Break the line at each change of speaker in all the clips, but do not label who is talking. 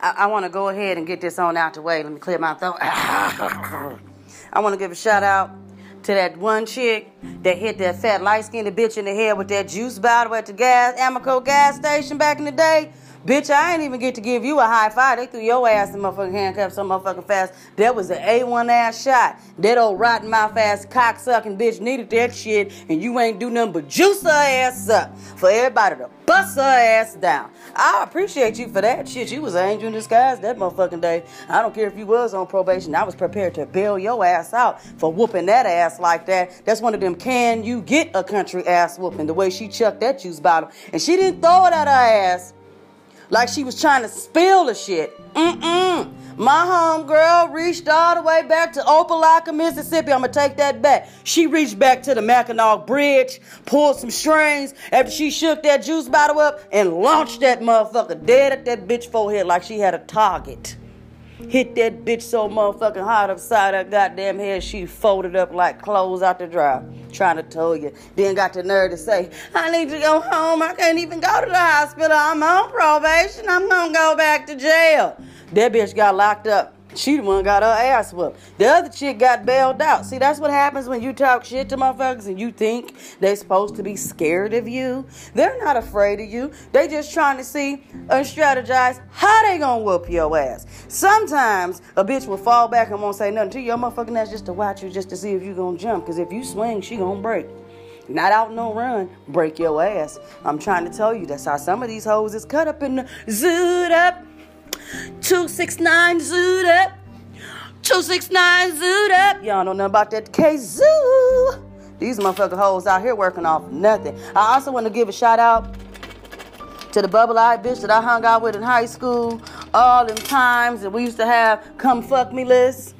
I, I want to go ahead and get this on out the way. Let me clear my throat. I want to give a shout out to that one chick that hit that fat light skinned bitch in the head with that juice bottle at the gas Amoco gas station back in the day. Bitch, I ain't even get to give you a high five. They threw your ass in motherfucking handcuffs so motherfucking fast. That was an A1 ass shot. That old rotten mouth ass cock sucking bitch needed that shit, and you ain't do nothing but juice her ass up for everybody to bust her ass down. I appreciate you for that shit. You was an angel in disguise that motherfucking day. I don't care if you was on probation. I was prepared to bail your ass out for whooping that ass like that. That's one of them can you get a country ass whooping the way she chucked that juice bottle. And she didn't throw it at her ass like she was trying to spill the shit. Mm-mm. My homegirl reached all the way back to Opelika, Mississippi. I'm gonna take that back. She reached back to the Mackinac Bridge, pulled some strings after she shook that juice bottle up and launched that motherfucker dead at that bitch forehead like she had a target. Hit that bitch so motherfucking hard upside her goddamn head, she folded up like clothes out the dryer. Trying to tell you. Then got the nerve to say, I need to go home. I can't even go to the hospital. I'm on probation. I'm gonna go back to jail. That bitch got locked up. She the one got her ass whooped. The other chick got bailed out. See, that's what happens when you talk shit to motherfuckers and you think they're supposed to be scared of you. They're not afraid of you. They just trying to see and strategize how they gonna whoop your ass. Sometimes a bitch will fall back and won't say nothing to your motherfucking ass just to watch you, just to see if you gonna jump. Cause if you swing, she gonna break. Not out no run, break your ass. I'm trying to tell you that's how some of these hoes is cut up in the zoot up. 269 zoot up. 269 zoot up. Y'all don't know about that K Zoo. These motherfucking hoes out here working off nothing. I also want to give a shout out to the bubble eyed bitch that I hung out with in high school. All them times that we used to have come fuck me list.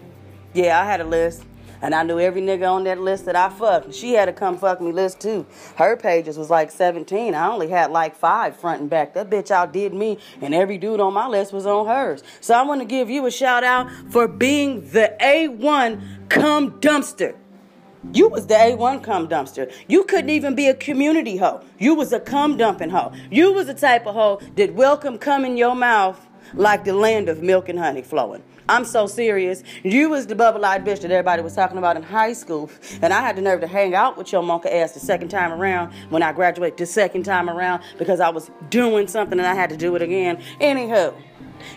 Yeah, I had a list. And I knew every nigga on that list that I fucked. She had a come fuck me list too. Her pages was like 17. I only had like five front and back. That bitch outdid me, and every dude on my list was on hers. So I want to give you a shout out for being the A1 cum dumpster. You was the A1 cum dumpster. You couldn't even be a community hoe. You was a cum dumping hoe. You was the type of hoe that welcome cum in your mouth like the land of milk and honey flowing. I'm so serious. You was the bubble-eyed bitch that everybody was talking about in high school, and I had the nerve to hang out with your monkey ass the second time around when I graduated the second time around because I was doing something and I had to do it again. Anywho,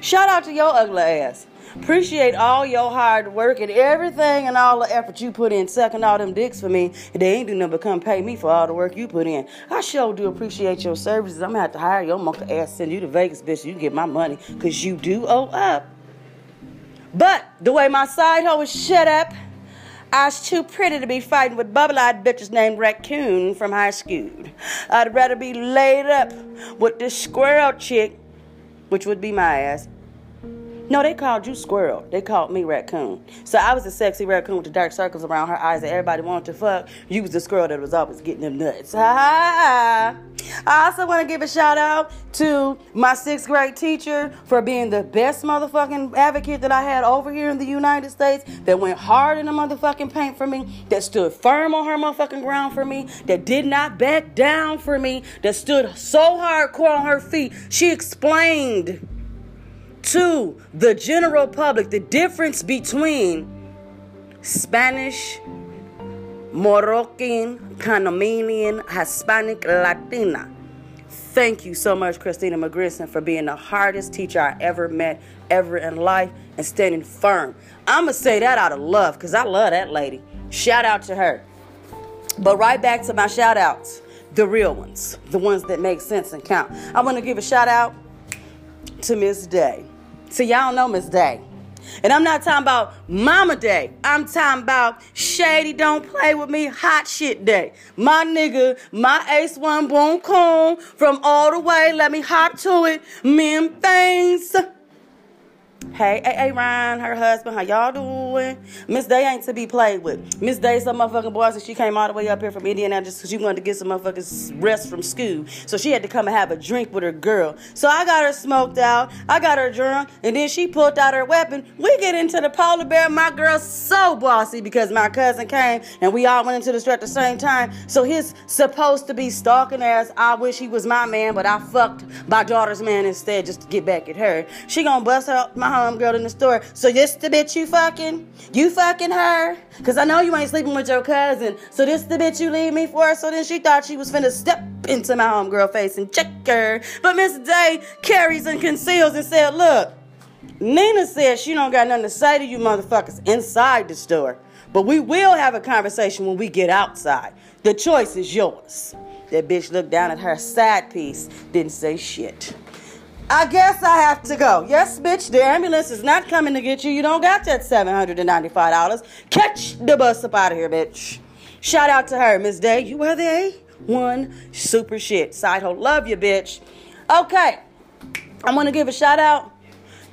shout out to your ugly ass. Appreciate all your hard work and everything and all the effort you put in sucking all them dicks for me. They ain't do nothing but come pay me for all the work you put in. I sure do appreciate your services. I'm gonna have to hire your monkey ass, send you to Vegas, bitch. You get my money, cause you do owe up. But the way my side hoe is shut up, I was too pretty to be fighting with bubble-eyed bitches named Raccoon from high school. I'd rather be laid up with this squirrel chick, which would be my ass, no, they called you squirrel. They called me raccoon. So I was a sexy raccoon with the dark circles around her eyes that everybody wanted to fuck. You was the squirrel that was always getting them nuts. Ha. I also want to give a shout out to my sixth grade teacher for being the best motherfucking advocate that I had over here in the United States. That went hard in the motherfucking paint for me. That stood firm on her motherfucking ground for me. That did not back down for me. That stood so hardcore on her feet. She explained to the general public the difference between Spanish, Moroccan, Panamanian, Hispanic, Latina. Thank you so much, Christina McGrisson, for being the hardest teacher I ever met, ever in life, and standing firm. I'm going to say that out of love because I love that lady. Shout out to her. But right back to my shout outs, the real ones, the ones that make sense and count. I want to give a shout out to Miss Day. So y'all know Miss Day. And I'm not talking about Mama Day. I'm talking about Shady Don't Play With Me Hot Shit Day. My nigga, my Ace One Boom Coon from all the way. Let me hop to it. Mem things. Hey, hey, hey, Ryan, her husband, how y'all doing? Miss Day ain't to be played with. Miss Day, some motherfucking boys, and she came all the way up here from Indiana just because she wanted to get some motherfuckers rest from school. So she had to come and have a drink with her girl. So I got her smoked out, I got her drunk, and then she pulled out her weapon. We get into the polar bear. My girl's so bossy because my cousin came and we all went into the store at the same time. So his supposed to be stalking ass. I wish he was my man, but I fucked my daughter's man instead just to get back at her. She gonna bust her my girl in the store. So this the bitch you fucking? You fucking her? Cause I know you ain't sleeping with your cousin. So this the bitch you leave me for? So then she thought she was finna step into my homegirl face and check her. But Miss Day carries and conceals and said, look, Nina said she don't got nothing to say to you motherfuckers inside the store. But we will have a conversation when we get outside. The choice is yours. That bitch looked down at her side piece, didn't say shit. I guess I have to go. Yes, bitch, the ambulance is not coming to get you. You don't got that $795. Catch the bus up out of here, bitch. Shout out to her, Miss Day. You were the one super shit. Side hoe, love you, bitch. Okay, I'm gonna give a shout out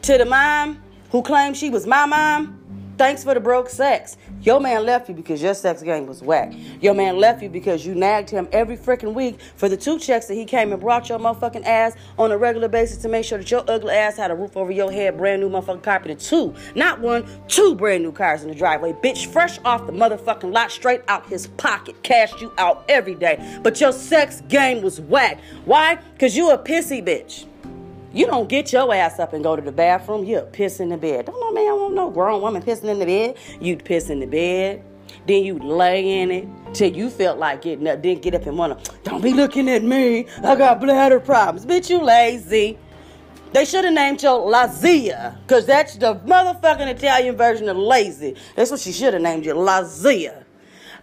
to the mom who claimed she was my mom. Thanks for the broke sex. Your man left you because your sex game was whack. Your man left you because you nagged him every freaking week for the two checks that he came and brought your motherfucking ass on a regular basis to make sure that your ugly ass had a roof over your head, brand new motherfucking carpet, and two, not one, two brand new cars in the driveway. Bitch, fresh off the motherfucking lot, straight out his pocket, cashed you out every day. But your sex game was whack. Why? Because you a pissy bitch. You don't get your ass up and go to the bathroom. You piss in the bed. Don't no man want no grown woman pissing in the bed. You piss in the bed. Then you lay in it till you felt like getting up. Then get up and wanna, don't be looking at me. I got bladder problems. Bitch, you lazy. They should have named you Lazia, because that's the motherfucking Italian version of lazy. That's what she should have named you, Lazia.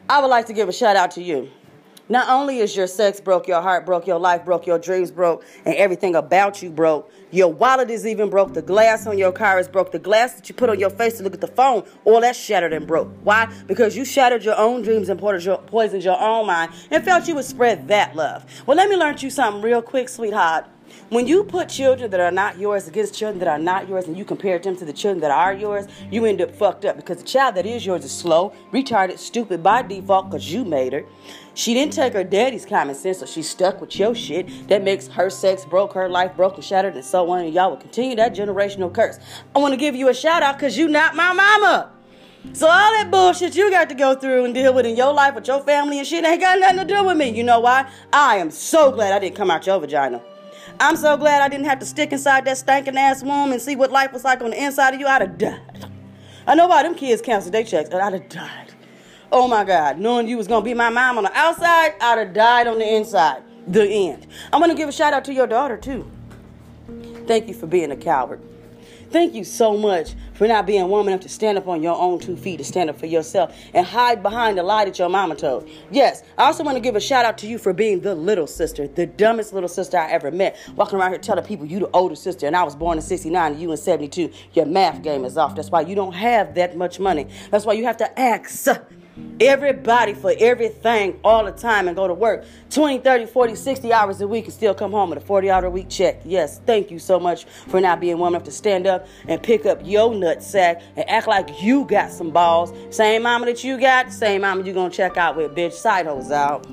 I would like to give a shout out to you. Not only is your sex broke, your heart broke, your life broke, your dreams broke, and everything about you broke, your wallet is even broke, the glass on your car is broke, the glass that you put on your face to look at the phone, all that shattered and broke. Why? Because you shattered your own dreams and poisoned your own mind and felt you would spread that love. Well, let me learn you something real quick, sweetheart. When you put children that are not yours against children that are not yours and you compare them to the children that are yours, you end up fucked up because the child that is yours is slow, retarded, stupid by default because you made her. She didn't take her daddy's common sense, so she's stuck with your shit. That makes her sex broke, her life broke and shattered, and so on. And y'all will continue that generational curse. I want to give you a shout out because you not my mama. So all that bullshit you got to go through and deal with in your life with your family and shit ain't got nothing to do with me. You know why? I am so glad I didn't come out your vagina. I'm so glad I didn't have to stick inside that stinking ass womb and see what life was like on the inside of you. I'd have died. I know why them kids cancel their checks, I'd have died. Oh my God, knowing you was gonna be my mom on the outside, I'd have died on the inside. The end. I'm gonna give a shout out to your daughter too. Thank you for being a coward. Thank you so much for not being woman enough to stand up on your own two feet, to stand up for yourself, and hide behind the lie that your mama told. Yes, I also want to give a shout out to you for being the little sister, the dumbest little sister I ever met. Walking around here telling people you the older sister, and I was born in 69 and you in 72. Your math game is off. That's why you don't have that much money. That's why you have to ask Everybody for everything all the time and go to work 20, 30, 40, 60 hours a week and still come home with a 40 hour a week check. Yes, thank you so much for not being woman enough to stand up and pick up your nut sack and act like you got some balls. Same mama that you got, same mama you gonna check out with, bitch. Side out.